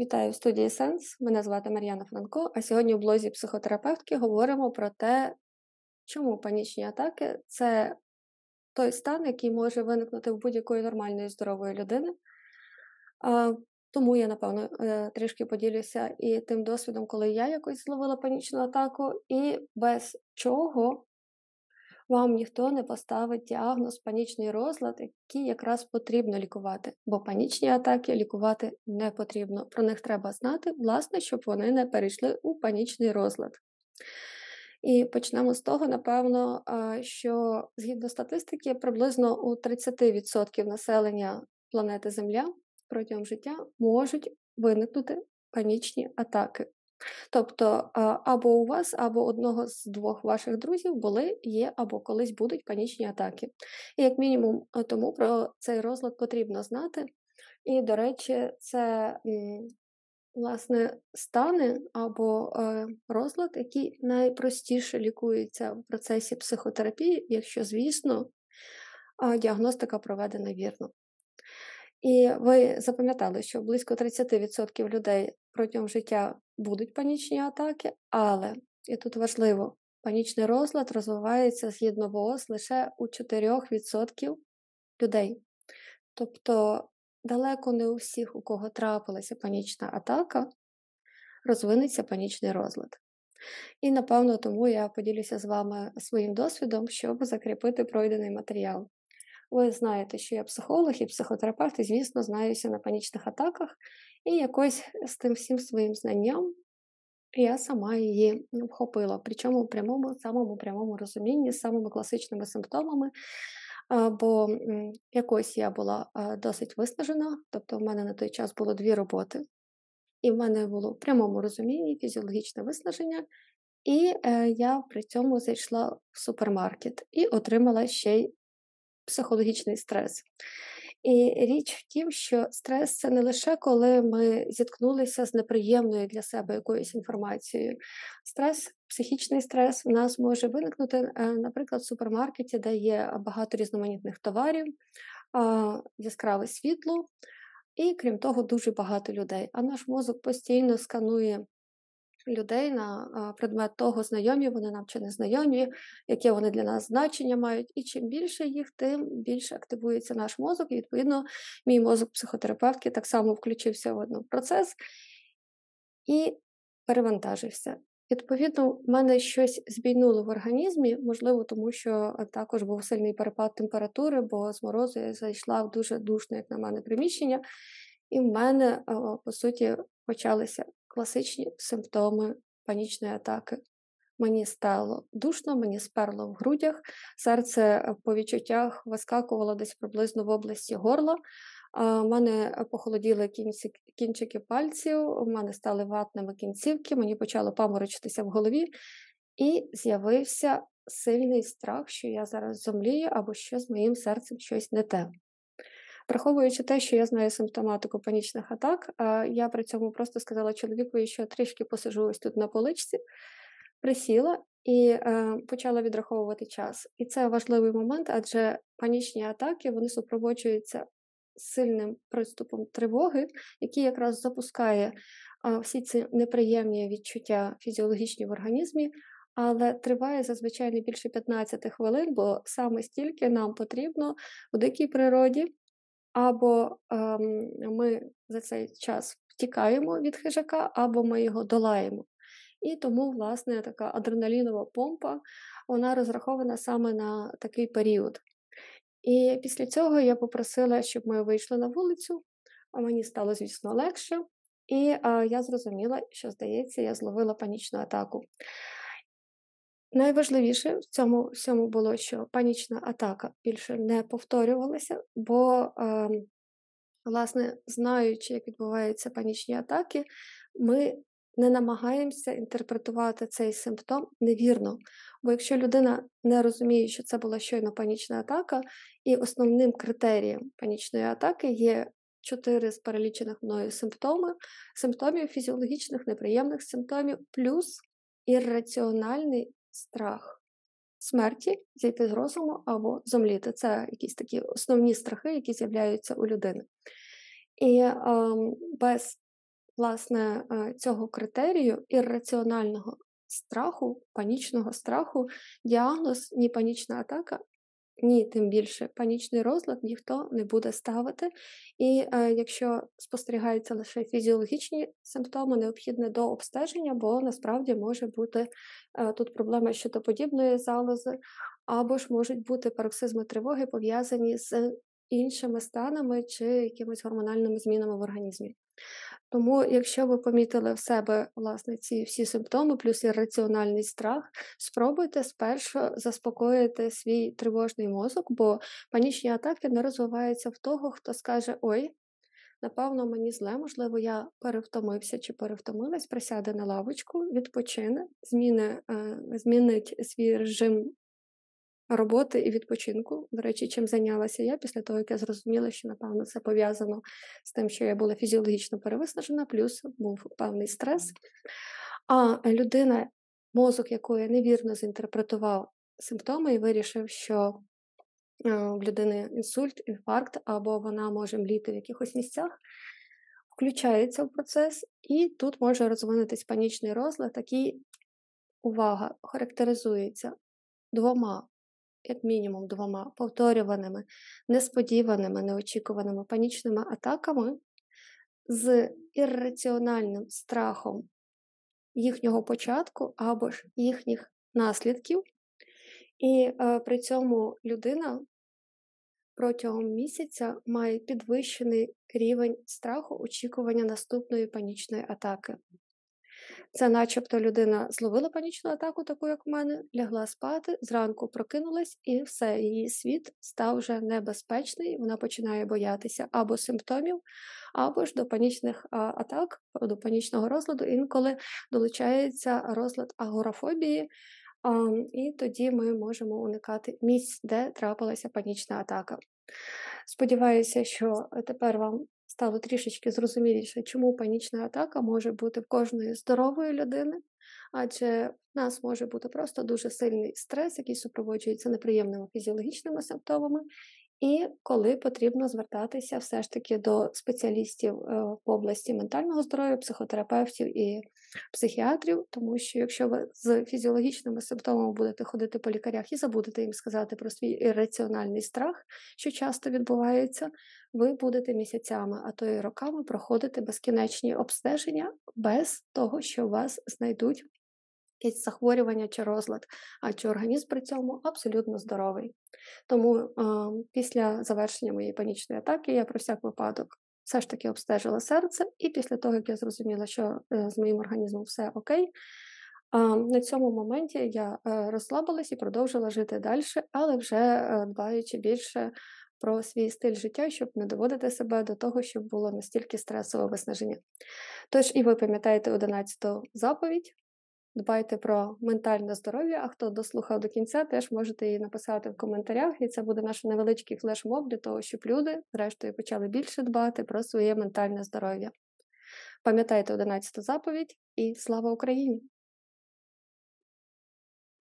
Вітаю в студії Сенс. Мене звати Мар'яна Франко. А сьогодні в блозі психотерапевтки говоримо про те, чому панічні атаки це той стан, який може виникнути в будь-якої нормальної здорової людини. Тому я, напевно, е, трішки поділюся і тим досвідом, коли я якось зловила панічну атаку, і без чого вам ніхто не поставить діагноз панічний розлад, який якраз потрібно лікувати, бо панічні атаки лікувати не потрібно. Про них треба знати, власне, щоб вони не перейшли у панічний розлад. І почнемо з того, напевно, що згідно статистики, приблизно у 30% населення планети Земля протягом життя можуть виникнути панічні атаки. Тобто або у вас, або одного з двох ваших друзів були, є або колись будуть панічні атаки. І як мінімум, тому про цей розлад потрібно знати. І, до речі, це власне стани або е, розлад, який найпростіше лікується в процесі психотерапії, якщо, звісно, діагностика проведена вірно. І ви запам'ятали, що близько 30% людей протягом життя будуть панічні атаки, але і тут важливо, панічний розлад розвивається згідно ВООЗ лише у 4% людей. Тобто далеко не у всіх, у кого трапилася панічна атака, розвинеться панічний розлад. І, напевно, тому я поділюся з вами своїм досвідом, щоб закріпити пройдений матеріал. Ви знаєте, що я психолог і психотерапевт, і, звісно, знаюся на панічних атаках, і якось з тим всім своїм знанням я сама її вхопила, причому в прямому, самому прямому розумінні, з самими класичними симптомами. Бо якось я була досить виснажена, тобто в мене на той час було дві роботи, і в мене було в прямому розумінні фізіологічне виснаження, і е, я при цьому зайшла в супермаркет і отримала ще й психологічний стрес. І річ в тім, що стрес це не лише коли ми зіткнулися з неприємною для себе якоюсь інформацією. Стрес, психічний стрес у нас може виникнути, е, наприклад, в супермаркеті, де є багато різноманітних товарів, яскраве світло, і крім того, дуже багато людей. А наш мозок постійно сканує людей на предмет того, знайомі вони нам чи не знайомі, яке вони для нас значення мають. І чим більше їх, тим більше активується наш мозок. І відповідно, мій мозок психотерапевтки так само включився в один процес і перевантажився. Відповідно, в мене щось збійнуло в організмі, можливо, тому що також був сильний перепад температури, бо з морозу я зайшла в дуже душне, як на мене, приміщення, і в мене, по суті, почалися класичні симптоми панічної атаки. Мені стало душно, мені сперло в грудях, серце е, по відчуттях вискакувало десь приблизно в області горла. У мене похолоділи кінчики пальців, у мене стали ватними кінцівки, мені почало паморочитися в голові, і з'явився сильний страх, що я зараз зомлію або що з моїм серцем щось не те. Враховуючи те, що я знаю симптоматику панічних атак, я при цьому просто сказала чоловікові, що трішки посижу ось тут на поличці, присіла і е, почала відраховувати час. І це важливий момент, адже панічні атаки вони супроводжуються сильним приступом тривоги, який якраз запускає всі ці неприємні відчуття фізіологічні в організмі. Але триває зазвичай не більше 15 хвилин, бо саме стільки нам потрібно у дикій природі або ем, ми за цей час втікаємо від хижака, або ми його долаємо. І тому, власне, така адреналінова помпа вона розрахована саме на такий період. І після цього я попросила, щоб ми вийшли на вулицю, а мені стало, звісно, легше, і а, я зрозуміла, що, здається, я зловила панічну атаку. Найважливіше в цьому всьому було, що панічна атака більше не повторювалася, бо, е, власне, знаючи, як відбуваються панічні атаки, ми не намагаємося інтерпретувати цей симптом невірно. Бо якщо людина не розуміє, що це була щойно панічна атака, і основним критерієм панічної атаки є чотири з перелічених мною симптоми, симптомів фізіологічних, неприємних симптомів, плюс ірраціональний страх смерті, зійти з розуму або зомліти. Це якісь такі основні страхи, які з'являються у людини. І е, без власне, е, цього критерію ірраціонального страху, панічного страху, діагноз ні панічна атака, ні, тим більше панічний розлад ніхто не буде ставити. І е, якщо спостерігаються лише фізіологічні симптоми, необхідне до обстеження, бо насправді може бути е, тут проблема щитоподібної залози, або ж можуть бути пароксизми тривоги пов'язані з іншими станами чи якимись гормональними змінами в організмі. Тому, якщо ви помітили в себе власне ці всі симптоми, плюс ірраціональний страх, спробуйте спершу заспокоїти свій тривожний мозок, бо панічні атаки не розвиваються в того, хто скаже Ой, напевно, мені зле, можливо, я перевтомився чи перевтомилась, присяде на лавочку, відпочине, зміни, е, змінить свій режим роботи і відпочинку. До речі, чим зайнялася я після того, як я зрозуміла, що, напевно, це пов'язано з тим, що я була фізіологічно перевиснажена, плюс був певний стрес. А людина, мозок якої невірно зінтерпретував симптоми і вирішив, що е, в людини інсульт, інфаркт, або вона може мліти в якихось місцях, включається в процес, і тут може розвинутись панічний розлад, який, увага, характеризується двома як мінімум двома повторюваними, несподіваними, неочікуваними панічними атаками з ірраціональним страхом їхнього початку або ж їхніх наслідків. І е, при цьому людина протягом місяця має підвищений рівень страху очікування наступної панічної атаки. Це начебто людина зловила панічну атаку, таку як в мене, лягла спати, зранку прокинулась, і все, її світ став вже небезпечний, вона починає боятися або симптомів, або ж до панічних атак, до панічного розладу, інколи долучається розлад агорафобії, і тоді ми можемо уникати місць, де трапилася панічна атака. Сподіваюся, що тепер вам стало трішечки зрозуміліше, чому панічна атака може бути в кожної здорової людини, адже в нас може бути просто дуже сильний стрес, який супроводжується неприємними фізіологічними симптомами, і коли потрібно звертатися все ж таки до спеціалістів е, в області ментального здоров'я, психотерапевтів і психіатрів, тому що якщо ви з фізіологічними симптомами будете ходити по лікарях і забудете їм сказати про свій ірраціональний страх, що часто відбувається, ви будете місяцями, а то й роками проходити безкінечні обстеження без того, що вас знайдуть якесь захворювання чи розлад, адже організм при цьому абсолютно здоровий. Тому е, після завершення моєї панічної атаки я про всяк випадок все ж таки обстежила серце, і після того, як я зрозуміла, що е, з моїм організмом все окей, на цьому моменті я е, розслабилась і продовжила жити далі, але вже е, дбаючи більше. Про свій стиль життя, щоб не доводити себе до того, щоб було настільки стресове виснаження. Тож, і ви пам'ятаєте 11-ту заповідь, Дбайте про ментальне здоров'я, а хто дослухав до кінця, теж можете її написати в коментарях, і це буде наш невеличкий флешмоб для того, щоб люди, зрештою, почали більше дбати про своє ментальне здоров'я. Пам'ятайте 11 заповідь і слава Україні!